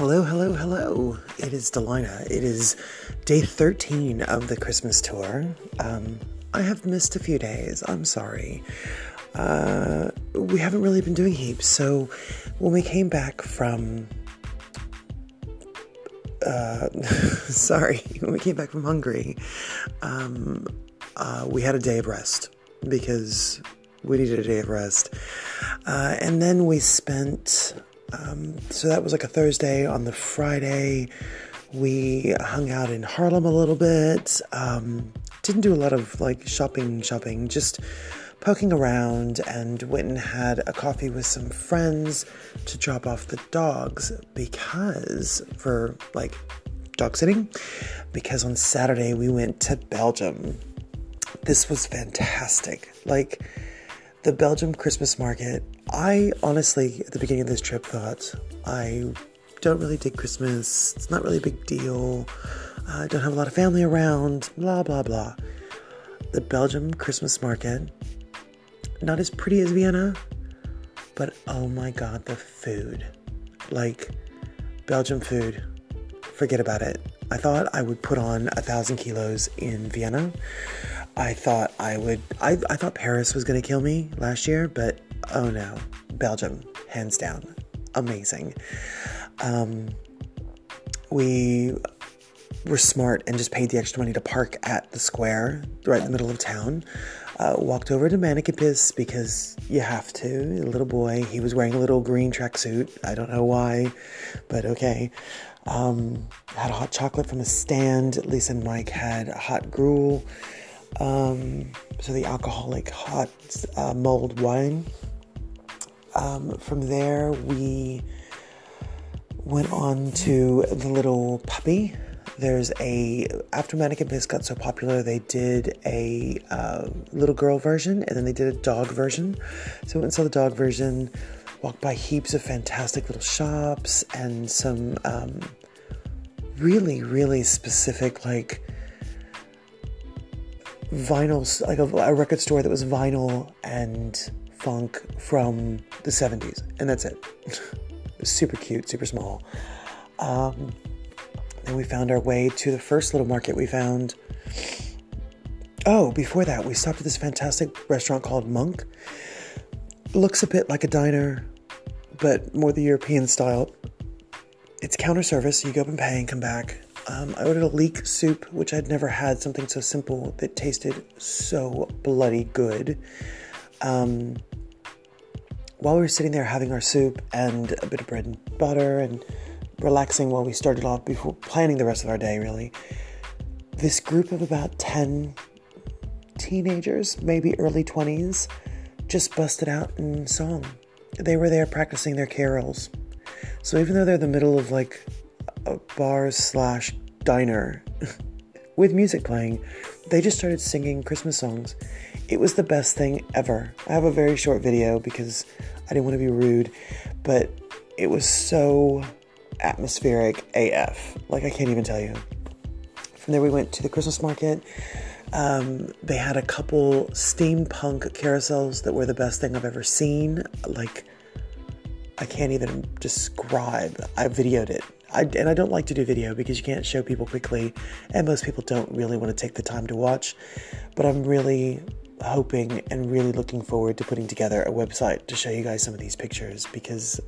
Hello, hello, hello. It is Delina. It is day 13 of the Christmas tour. Um, I have missed a few days. I'm sorry. Uh, we haven't really been doing heaps. So when we came back from. Uh, sorry, when we came back from Hungary, um, uh, we had a day of rest because we needed a day of rest. Uh, and then we spent um, so that was like a Thursday. On the Friday, we hung out in Haarlem a little bit. Um, didn't do a lot of like shopping, shopping, just poking around and went and had a coffee with some friends to drop off the dogs because for like dog sitting because on Saturday we went to Belgium. This was fantastic. Like the Belgium Christmas market, I honestly, at the beginning of this trip, thought I don't really dig Christmas. It's not really a big deal. I don't have a lot of family around, blah, blah, blah. The Belgium Christmas market, not as pretty as Vienna, but oh my god, the food. Like, Belgium food, forget about it. I thought I would put on a thousand kilos in Vienna. I thought I would, I, I thought Paris was going to kill me last year, but oh no, Belgium, hands down, amazing. Um, we were smart and just paid the extra money to park at the square right in the middle of town. Uh, walked over to Piss because you have to. The little boy, he was wearing a little green tracksuit. I don't know why, but okay. Um, had a hot chocolate from a stand. Lisa and Mike had hot gruel. Um, so the alcoholic hot uh, mulled wine. Um, from there, we went on to the little puppy. There's a after Manneken Pis got so popular, they did a uh, little girl version and then they did a dog version. So we went and saw the dog version. Walked by heaps of fantastic little shops and some um, really, really specific like vinyl, like a, a, record store that was vinyl and funk from the 70s, and that's it. super cute, super small. Um, then we found our way to the first little market we found. Oh, before that, we stopped at this fantastic restaurant called Monk. Looks a bit like a diner, but more the European style. It's counter service, you go up and pay and come back. Um, I ordered a leek soup, which I'd never had something so simple that tasted so bloody good. Um, while we were sitting there having our soup and a bit of bread and butter and relaxing while we started off before planning the rest of our day, really, this group of about 10 teenagers, maybe early 20s, just busted out in song. They were there practicing their carols. So even though they're the middle of like a bar slash diner with music playing. They just started singing Christmas songs. It was the best thing ever. I have a very short video because I didn't want to be rude, but it was so atmospheric AF. Like, I can't even tell you. From there, we went to the Christmas market. Um, they had a couple steampunk carousels that were the best thing I've ever seen. Like, I can't even describe. I videoed it. I, and I don't like to do video because you can't show people quickly, and most people don't really want to take the time to watch. But I'm really hoping and really looking forward to putting together a website to show you guys some of these pictures because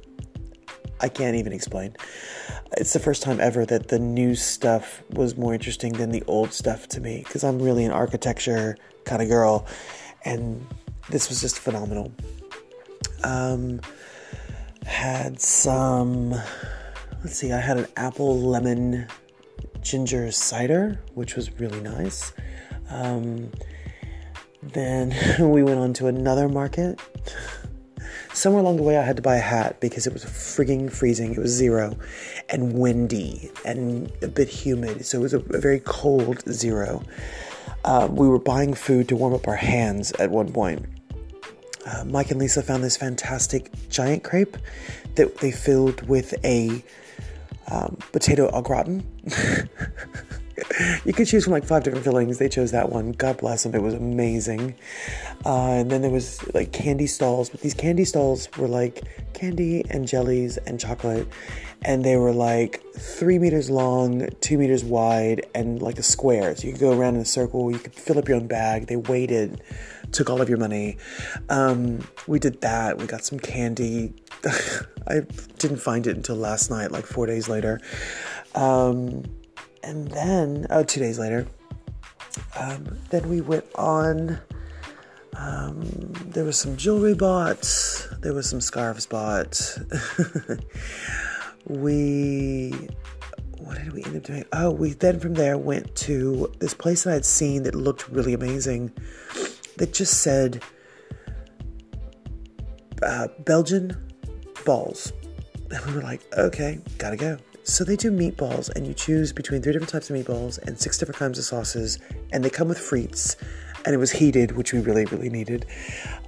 I can't even explain. It's the first time ever that the new stuff was more interesting than the old stuff to me because I'm really an architecture kind of girl, and this was just phenomenal. Um, had some let's see, I had an apple lemon ginger cider, which was really nice. Um, then we went on to another market. Somewhere along the way, I had to buy a hat because it was frigging freezing. It was zero and windy and a bit humid. So it was a, a very cold zero. Uh, we were buying food to warm up our hands at one point. Uh, Mike and Lisa found this fantastic giant crepe that they filled with a um, potato au gratin. you could choose from like five different fillings. They chose that one. God bless them. It was amazing. Uh, and then there was like candy stalls, but these candy stalls were like candy and jellies and chocolate, and they were like three meters long, two meters wide, and like a square. So you could go around in a circle. You could fill up your own bag. They waited, took all of your money. Um, we did that. We got some candy. I didn't find it until last night, like four days later. Um, and then, oh, two days later, um, then we went on. Um, there was some jewelry bought. There was some scarves bought. we, what did we end up doing? Oh, we then from there went to this place that I'd seen that looked really amazing. That just said uh, Belgian balls. And we were like, okay, gotta go. So they do meatballs, and you choose between three different types of meatballs and six different kinds of sauces, and they come with frites. And it was heated, which we really, really needed.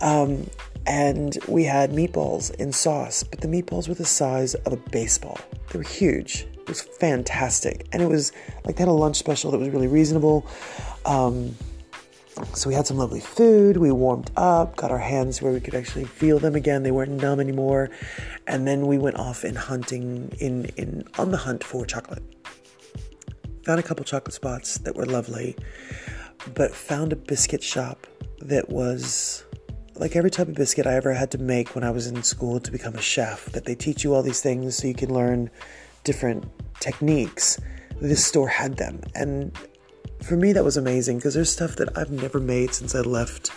Um, and we had meatballs in sauce, but the meatballs were the size of a baseball. They were huge. It was fantastic, and it was like they had a lunch special that was really reasonable. Um, so we had some lovely food. We warmed up, got our hands where we could actually feel them again. They weren't numb anymore. And then we went off in hunting in, in on the hunt for chocolate. Found a couple chocolate spots that were lovely, but found a biscuit shop that was like every type of biscuit I ever had to make when I was in school to become a chef. That they teach you all these things so you can learn different techniques. This store had them, and for me, that was amazing because there's stuff that I've never made since I left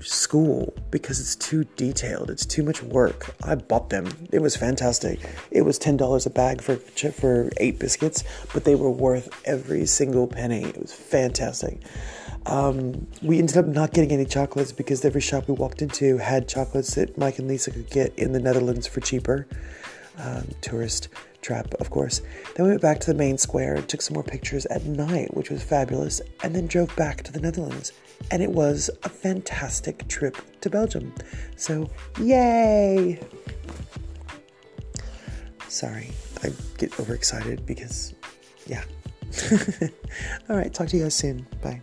school because it's too detailed. It's too much work. I bought them. It was fantastic. It was ten dollars a bag for for eight biscuits, but they were worth every single penny. It was fantastic. Um, we ended up not getting any chocolates because every shop we walked into had chocolates that Mike and Lisa could get in the Netherlands for cheaper. Um, tourist trap, of course. Then we went back to the main square and took some more pictures at night, which was fabulous, and then drove back to the Netherlands. And it was a fantastic trip to Belgium. So, yay! Sorry, I get overexcited because, yeah. All right, talk to you guys soon. Bye.